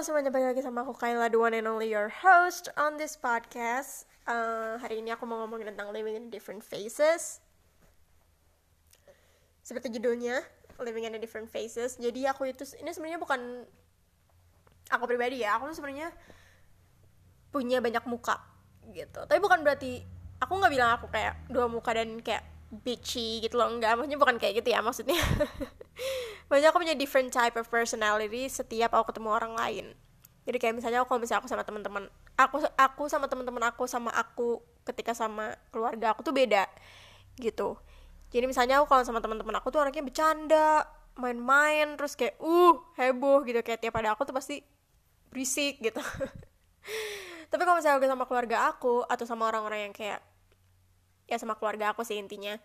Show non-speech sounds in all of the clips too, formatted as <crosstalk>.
Halo semuanya, balik lagi sama aku Kayla, the one and only your host on this podcast. Uh, Hari ini aku mau ngomongin tentang living in different phases. Seperti judulnya, living in different phases. Jadi aku itu, ini sebenarnya bukan aku pribadi ya Aku sebenarnya punya banyak muka gitu. Tapi bukan berarti, aku nggak bilang aku kayak dua muka dan kayak bitchy gitu loh Enggak, maksudnya bukan kayak gitu ya maksudnya <laughs> Maksudnya aku punya different type of personality setiap aku ketemu orang lain. Jadi kayak misalnya aku kalau misalnya aku sama teman-teman, aku aku sama teman-teman aku sama aku ketika sama keluarga aku tuh beda gitu. Jadi misalnya aku kalau sama teman-teman aku tuh anaknya bercanda, main-main, terus kayak uh heboh gitu kayak tiap ada aku tuh pasti berisik gitu. <laughs> Tapi kalau misalnya aku sama keluarga aku atau sama orang-orang yang kayak ya sama keluarga aku sih intinya,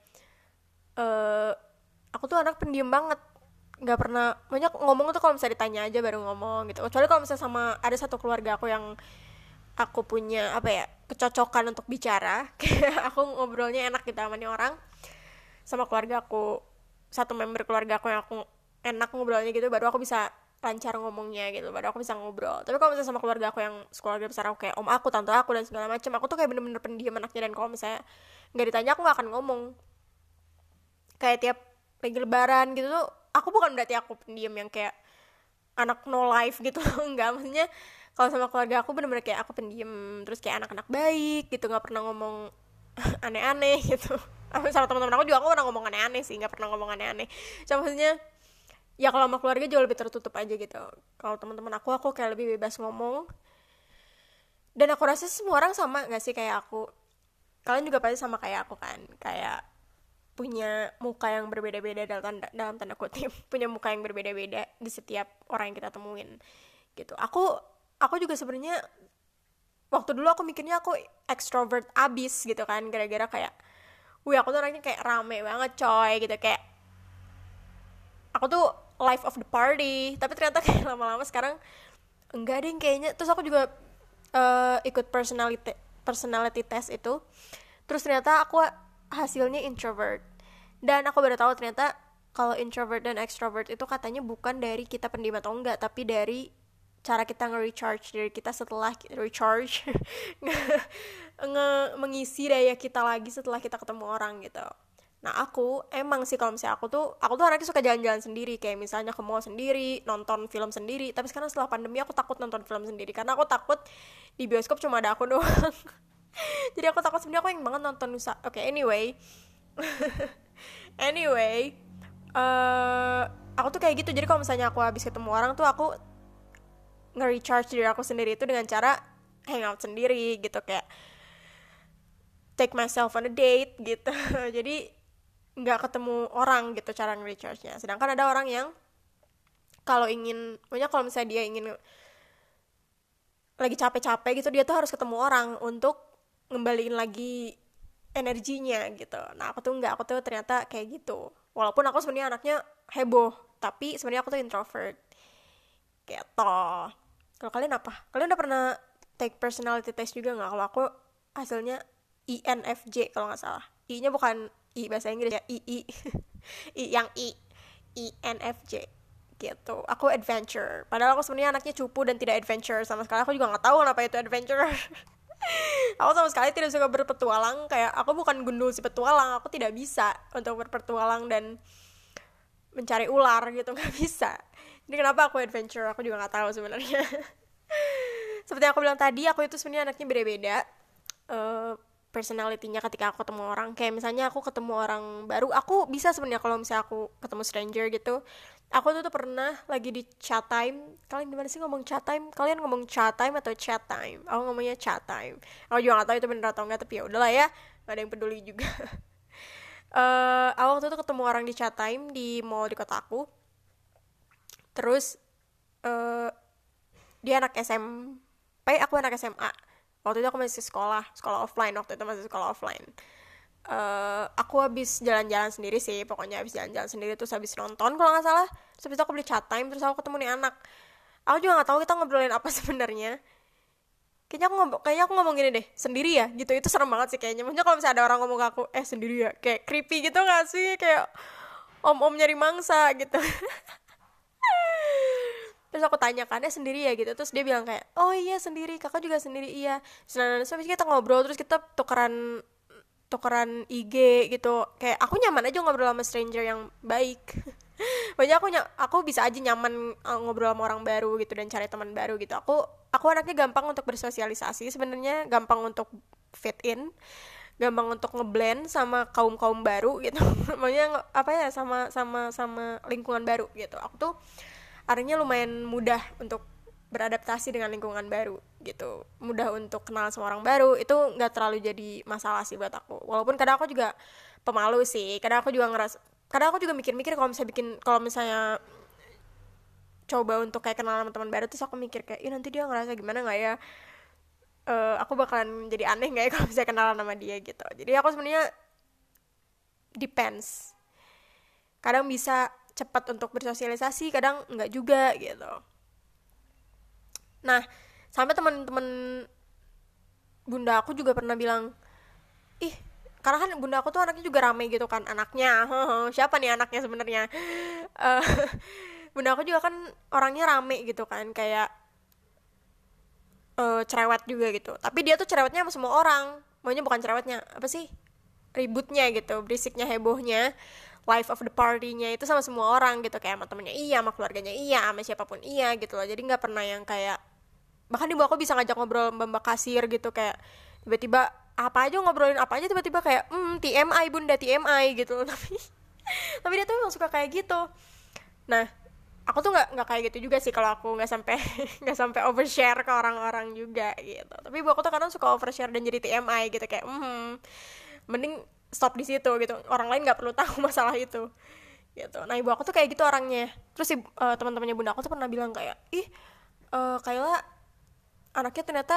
uh, aku tuh anak pendiam banget nggak pernah banyak ngomong tuh kalau misalnya ditanya aja baru ngomong gitu. Kecuali kalau misalnya sama ada satu keluarga aku yang aku punya apa ya kecocokan untuk bicara. <laughs> Kayak aku ngobrolnya enak gitu sama nih orang. Sama keluarga aku satu member keluarga aku yang aku enak ngobrolnya gitu baru aku bisa lancar ngomongnya gitu baru aku bisa ngobrol. Tapi kalau misalnya sama keluarga aku yang keluarga besar aku kayak om aku tante aku dan segala macam aku tuh kayak bener-bener pendiam anaknya. Dan kalau misalnya nggak ditanya aku nggak akan ngomong. Kayak tiap lagi lebaran gitu tuh aku bukan berarti aku pendiam yang kayak anak no life gitu <laughs> enggak. Maksudnya kalau sama keluarga aku bener-bener kayak aku pendiam terus kayak anak-anak baik gitu nggak pernah ngomong <laughs> aneh-aneh gitu. Sama teman-teman aku juga aku pernah ngomong aneh-aneh sih nggak pernah ngomong aneh-aneh. Cuma maksudnya ya kalau sama keluarga jauh lebih tertutup aja gitu. Kalau teman-teman aku aku kayak lebih bebas ngomong. Dan aku rasa semua orang sama nggak sih kayak aku? Kalian juga pasti sama kayak aku kan? Kayak punya muka yang berbeda-beda dalam tanda, dalam tanda kutip. <laughs> Punya muka yang berbeda-beda di setiap orang yang kita temuin gitu. Aku aku juga sebenarnya waktu dulu aku mikirnya aku extrovert abis gitu kan. Gara-gara kayak wih aku tuh orangnya kayak rame banget coy gitu. Kayak aku tuh life of the party. Tapi ternyata <laughs> kayak lama-lama sekarang enggak deh kayaknya. Terus aku juga uh, ikut personality personality test itu. Terus ternyata aku hasilnya introvert. Dan aku baru tahu ternyata kalau introvert dan extrovert itu katanya bukan dari kita pendiam atau enggak tapi dari cara kita nge-recharge dari kita setelah recharge <laughs> nge mengisi daya kita lagi setelah kita ketemu orang gitu. Nah aku emang sih kalau misalnya aku tuh aku tuh anaknya suka jalan-jalan sendiri. Kayak misalnya ke mall sendiri nonton film sendiri. Tapi sekarang setelah pandemi aku takut nonton film sendiri. Karena aku takut di bioskop cuma ada aku <laughs> doang <laughs> jadi aku takut sebenarnya aku yang banget nonton nusa oke okay, anyway. <laughs> Anyway uh, aku tuh kayak gitu. Jadi kalau misalnya aku habis ketemu orang tuh aku nge-recharge diri aku sendiri itu dengan cara hangout sendiri gitu kayak take myself on a date gitu. <laughs> Jadi nggak ketemu orang gitu cara nge-recharge-nya. Sedangkan ada orang yang kalau ingin pokoknya kalau misalnya dia ingin lagi capek-capek gitu dia tuh harus ketemu orang untuk ngembaliin lagi energinya gitu. Nah aku tuh nggak aku tuh ternyata kayak gitu. Walaupun aku sebenarnya anaknya heboh tapi sebenarnya aku tuh introvert. Gitu. Kalau kalian apa? Kalian udah pernah take personality test juga nggak? Kalau aku hasilnya INFJ kalau nggak salah. I nya bukan I bahasa Inggris ya. I I. <laughs> I yang I. INFJ gitu. Aku adventure. Padahal aku sebenarnya anaknya cupu dan tidak adventure sama sekali. Aku juga nggak tahu kenapa itu adventure <laughs> aku sama sekali tidak suka berpetualang kayak aku bukan gundul si petualang aku tidak bisa untuk berpetualang dan mencari ular gitu <laughs> nggak bisa. Ini kenapa aku adventure aku juga nggak tahu sebenarnya. <laughs> Seperti yang aku bilang tadi aku itu sebenarnya anaknya beda-beda. Uh, personality-nya ketika aku ketemu orang. Kayak misalnya aku ketemu orang baru aku bisa sebenarnya kalau misalnya aku ketemu stranger gitu. Aku tuh, tuh pernah lagi di chat time. Kalian gimana sih ngomong chat time? Kalian ngomong chat time atau chat time? Aku ngomongnya chat time. Aku juga gak tahu itu bener atau enggak tapi ya udahlah ya. Gak ada yang peduli juga. Uh, <laughs> aku waktu itu ketemu orang di chat time di mall di kota aku. Terus uh, dia anak SMP aku anak SMA waktu itu aku masih sekolah sekolah offline waktu itu masih sekolah offline. Uh, aku habis jalan-jalan sendiri sih pokoknya habis jalan-jalan sendiri terus habis nonton kalau nggak salah terus habis itu aku beli chat time terus aku ketemu nih anak. Aku juga nggak tahu kita ngobrolin apa <laughs> sebenarnya. Kayaknya aku ngomong kayaknya aku ngomong gini deh sendiri ya? Gitu itu serem banget sih kayaknya. Maksudnya kalau misalnya ada orang ngomong ke aku eh sendiri ya? Kayak creepy gitu gak sih? Kayak om om nyari mangsa gitu <laughs> terus aku tanyakan eh sendiri ya gitu. Terus dia bilang kayak oh iya sendiri. Kakak juga sendiri. Iya. Terus nah, terus kita ngobrol terus kita tukeran tukeran IG gitu. Kayak aku nyaman aja ngobrol sama stranger yang baik. <laughs> Banyak aku aku bisa aja nyaman uh, ngobrol sama orang baru gitu dan cari teman baru gitu. Aku aku anaknya gampang untuk bersosialisasi. Sebenarnya gampang untuk fit in gampang untuk ngeblend sama kaum kaum baru gitu. <laughs> Makanya apa ya sama sama sama lingkungan baru gitu. Aku tuh artinya lumayan mudah untuk beradaptasi dengan lingkungan baru gitu. Mudah untuk kenal sama orang baru itu nggak terlalu jadi masalah sih buat aku. Walaupun kadang aku juga pemalu sih kadang aku juga ngeras kadang aku juga mikir-mikir kalau misalnya bikin kalau misalnya coba untuk kayak kenal sama teman baru terus aku mikir kayak ih nanti dia ngerasa gimana nggak ya? Uh, aku bakalan jadi aneh nggak ya kalau bisa kenalan sama dia gitu. Jadi aku sebenarnya depends. Kadang bisa cepat untuk bersosialisasi kadang nggak juga gitu. Nah sampai teman-teman bunda aku juga pernah bilang ih karena kan bunda aku tuh anaknya juga rame gitu kan anaknya. <laughs> Siapa nih anaknya sebenarnya? Uh, <laughs> bunda aku juga kan orangnya rame gitu kan kayak uh, cerewet juga gitu. Tapi dia tuh cerewetnya sama semua orang. Maunya bukan cerewetnya apa sih ributnya gitu berisiknya hebohnya life of the party-nya itu sama semua orang gitu kayak sama temennya iya sama keluarganya iya sama siapa pun iya gitu loh. Jadi nggak pernah yang kayak bahkan ibu aku bisa ngajak ngobrol mbak kasir gitu kayak tiba-tiba apa aja ngobrolin apa aja tiba-tiba kayak hmm TMI bunda TMI gitu <laughs> tapi tapi dia tuh emang suka kayak gitu. Nah aku tuh nggak nggak kayak gitu juga sih kalau aku nggak sampai <laughs> nggak sampai overshare ke orang-orang juga gitu. Tapi ibu aku tuh kadang suka overshare dan jadi TMI gitu kayak hmm mending stop di situ gitu. Orang lain nggak perlu tahu <laughs> masalah itu. Gitu. Nah ibu aku tuh kayak gitu orangnya. Terus si uh, teman-temannya bunda aku tuh pernah bilang kayak ih uh, Kayla anaknya ternyata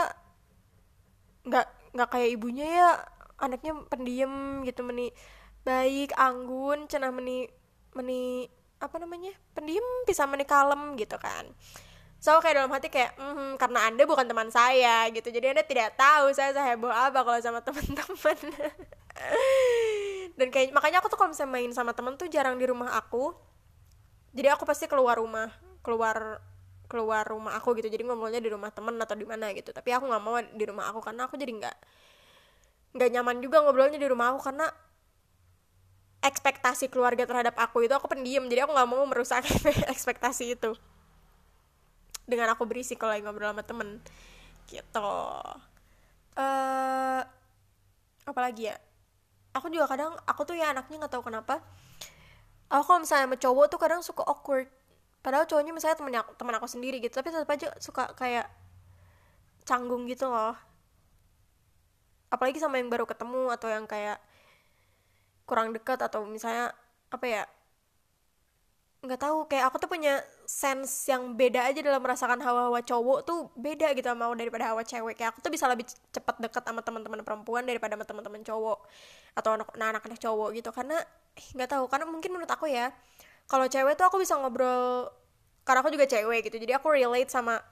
nggak nggak kayak ibunya ya. Anaknya pendiam gitu meni baik anggun cenah meni meni apa namanya pendiam bisa meni kalem gitu kan. So kayak dalam hati kayak mm, karena anda bukan teman saya gitu. Jadi anda tidak tahu saya seheboh apa kalau sama <laughs> teman-teman dan kayak makanya aku tuh kalau misalnya main sama temen tuh jarang di rumah aku. Jadi aku pasti keluar rumah keluar keluar rumah aku gitu. Jadi ngomongnya di rumah temen atau di mana gitu. Tapi aku nggak mau di rumah aku karena aku jadi nggak nggak nyaman juga ngobrolnya di rumah aku. Karena ekspektasi keluarga terhadap aku itu aku pendiam. Jadi aku nggak mau merusak <laughs> ekspektasi itu. Dengan aku berisik kalau ngobrol sama temen. Gitu. Uh, apalagi ya aku juga kadang aku tuh ya anaknya nggak tahu kenapa. Aku kalau misalnya sama cowok tuh kadang suka awkward. Padahal cowoknya misalnya temen aku, teman aku sendiri gitu tapi tetap aja suka kayak canggung gitu loh. Apalagi sama yang baru ketemu atau yang kayak kurang dekat atau misalnya apa ya nggak tahu kayak aku tuh punya sense yang beda aja dalam merasakan hawa-hawa cowok tuh beda gitu sama daripada hawa cewek. Kayak aku tuh bisa lebih cepat dekat sama teman-teman perempuan daripada sama teman-teman cowok atau anak-anak cowok gitu. Karena nggak tahu karena mungkin menurut aku ya kalau cewek tuh aku bisa ngobrol karena aku juga cewek gitu jadi aku relate sama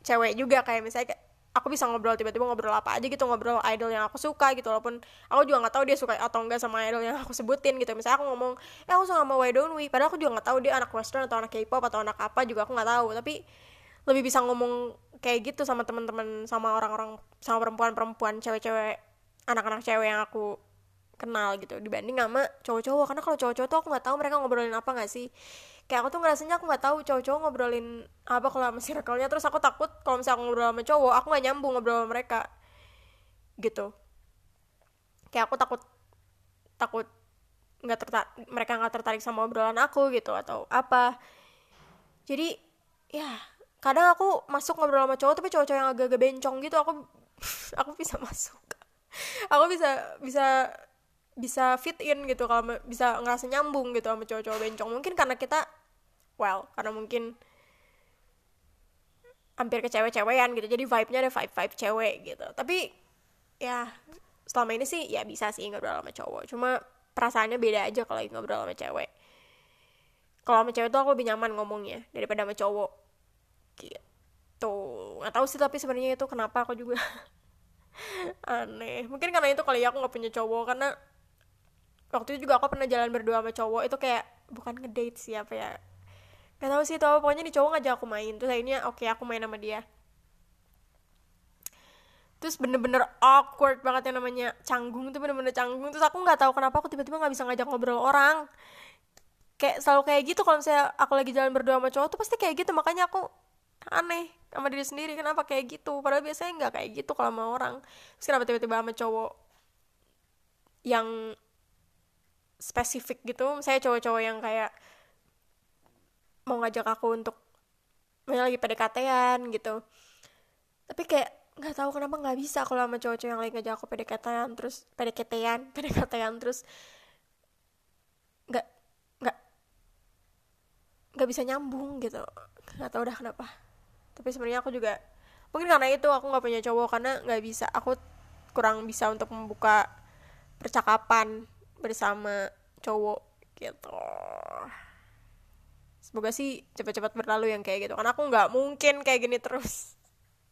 cewek juga. Kayak misalnya aku bisa ngobrol tiba-tiba ngobrol apa aja gitu ngobrol idol yang aku suka gitu walaupun aku juga nggak tahu dia suka atau enggak sama idol yang aku sebutin gitu. Misalnya aku ngomong eh aku suka sama Why Don't We? Padahal aku juga nggak tahu dia anak western atau anak K-pop atau anak apa juga aku nggak tahu. Tapi lebih bisa ngomong kayak gitu sama teman-teman sama orang-orang sama perempuan-perempuan cewek-cewek anak-anak cewek yang aku kenal gitu. Dibanding sama cowok-cowok karena kalau cowok-cowok tuh aku nggak tahu mereka ngobrolin apa nggak sih kayak aku tuh ngerasanya aku nggak tahu cowok-cowok ngobrolin apa kalau sama circle-nya. Terus aku takut kalau misalnya aku ngobrol sama cowok aku nggak nyambung ngobrol sama mereka. Gitu. Kayak aku takut takut nggak tertarik mereka nggak tertarik sama obrolan aku gitu atau apa. Jadi ya kadang aku masuk ngobrol sama cowok tapi cowok-cowok yang agak-agak bencong gitu aku <laughs> aku bisa masuk. Aku bisa bisa bisa fit in gitu kalau bisa ngerasa nyambung gitu sama cowok-cowok bencong. Mungkin karena kita well karena mungkin hampir ke cewek-cewekan gitu. Jadi vibe-nya ada vibe-vibe cewek gitu. Tapi ya selama ini sih ya bisa sih ngobrol sama cowok. Cuma perasaannya beda aja kalau ngobrol sama cewek. Kalau sama cewek tuh aku lebih nyaman ngomongnya daripada sama cowok. Gitu. Nggak tahu sih tapi sebenarnya itu kenapa aku juga <laughs> aneh. Mungkin karena itu kali ya aku nggak punya cowok. Karena waktu itu juga aku pernah jalan berdua sama cowok. Itu kayak bukan ngedate sih apa ya gak tahu sih apa pokoknya nih cowok ngajak aku main. Terus akhirnya oke okay, aku main sama dia. Terus bener-bener awkward banget yang namanya canggung tuh bener-bener canggung. Terus aku nggak tahu kenapa aku tiba-tiba nggak bisa ngajak ngobrol orang. Kayak selalu kayak gitu kalau misalnya aku lagi jalan berdua sama cowok tuh pasti kayak gitu. Makanya aku aneh sama diri sendiri kenapa kayak gitu? Padahal biasanya nggak kayak gitu kalau sama orang. Terus kenapa tiba-tiba sama cowok yang spesifik gitu? Saya cowok-cowok yang kayak mau ngajak aku untuk lagi PDKT-an gitu. Tapi kayak nggak tahu kenapa nggak bisa kalau sama cowok-cowok yang lagi ngajak aku PDKT-an terus PDKT-an <laughs> PDKT-an terus nggak nggak nggak bisa nyambung gitu. Nggak tahu udah kenapa. Tapi sebenarnya aku juga mungkin karena itu aku nggak punya cowok karena nggak bisa. Aku kurang bisa untuk membuka percakapan bersama cowok gitu semoga sih cepat-cepat berlalu yang kayak gitu. Karena aku nggak mungkin kayak gini terus.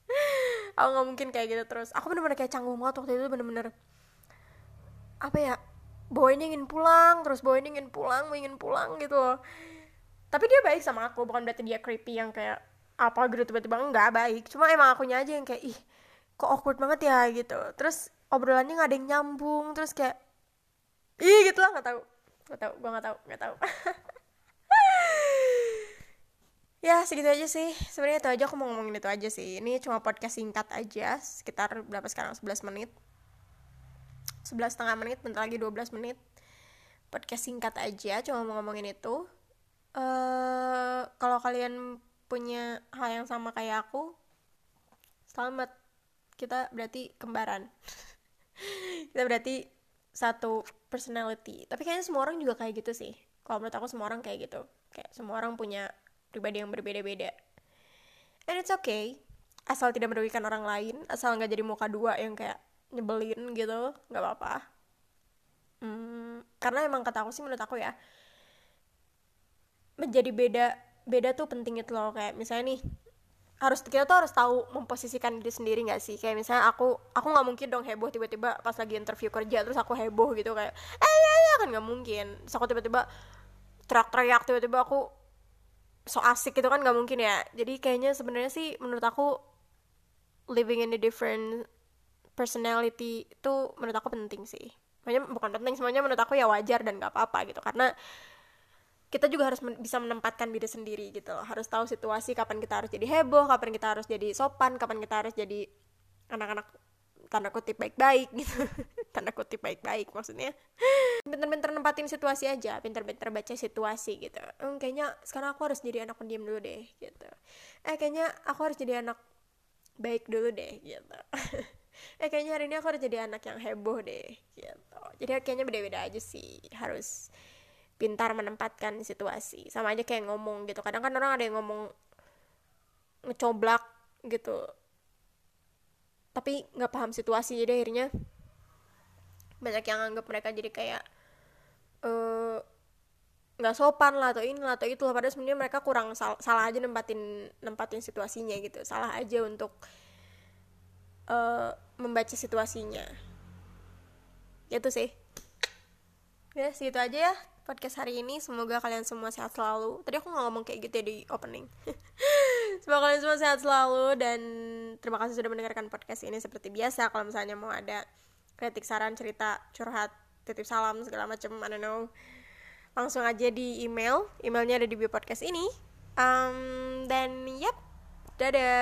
<laughs> Aku nggak mungkin kayak gitu terus. Aku bener-bener kayak canggung banget waktu itu bener-bener apa ya boy ini ingin pulang terus boy ini ingin pulang ingin pulang gitu loh. Tapi dia baik sama aku bukan berarti dia creepy yang kayak apa gitu tiba-tiba enggak baik. Cuma emang akunya aja yang kayak ih kok awkward banget ya gitu. Terus obrolannya nggak ada yang nyambung terus kayak ih gitu lah nggak tahu. Nggak tahu gue nggak tahu nggak tahu <laughs> ya segitu aja sih. Sebenarnya itu aja aku mau ngomongin itu aja sih. Ini cuma podcast singkat aja sekitar berapa sekarang? 11 menit. 11 setengah menit bentar lagi 12 menit. Podcast singkat aja cuma mau ngomongin itu. Uh, kalau kalian punya hal yang sama kayak aku selamat. Kita berarti kembaran. <laughs> Kita berarti satu personality. Tapi kayaknya semua orang juga kayak gitu sih. Kalau menurut aku semua orang kayak gitu. Kayak semua orang punya pribadi yang berbeda-beda. And it's okay. Asal tidak merugikan orang lain asal nggak jadi muka dua yang kayak nyebelin gitu nggak apa-apa. Hmm, karena emang kata aku sih menurut aku ya menjadi beda beda tuh penting itu loh. Kayak misalnya nih harus kita tuh harus tahu memposisikan diri sendiri nggak sih? Kayak misalnya aku aku nggak mungkin dong heboh tiba-tiba pas lagi interview kerja terus aku heboh gitu kayak eh ya ya kan nggak mungkin. Terus aku tiba-tiba teriak-teriak tiba-tiba aku so asik gitu kan nggak mungkin ya. Jadi kayaknya sebenarnya sih menurut aku living in a different personality itu menurut aku penting sih. Makanya bukan penting semuanya menurut aku ya wajar dan nggak apa-apa gitu. Karena kita juga harus men bisa menempatkan diri sendiri gitu loh. Harus tahu situasi kapan kita harus jadi heboh kapan kita harus jadi sopan kapan kita harus jadi anak-anak tanda kutip baik-baik gitu. <laughs> Tanda kutip baik-baik maksudnya. Pinter-pinter nempatin situasi aja pinter-pinter baca situasi gitu. Hmm, kayaknya sekarang aku harus jadi anak pendiam dulu deh gitu. Eh kayaknya aku harus jadi anak baik dulu deh gitu. <laughs> Eh kayaknya hari ini aku harus jadi anak yang heboh deh gitu. Jadi kayaknya beda-beda aja sih harus pintar menempatkan situasi. Sama aja kayak ngomong gitu kadang kan orang ada yang ngomong ngecoblak gitu tapi nggak paham situasi jadi akhirnya banyak yang anggap mereka jadi kayak eh, nggak uh, sopan lah atau ini lah atau itu padahal sebenarnya mereka kurang sal salah aja nempatin nempatin situasinya gitu. Salah aja untuk uh, membaca situasinya. Itu sih. Ya segitu aja ya podcast hari ini. Semoga kalian semua sehat selalu. Tadi aku nggak ngomong kayak gitu ya di opening <laughs> semoga kalian semua sehat selalu dan terima kasih sudah mendengarkan podcast ini seperti biasa. Kalau misalnya mau ada kritik saran cerita curhat titip salam segala macam I don't know langsung aja di email. Emailnya ada di bio podcast ini. Um, dan yep dadah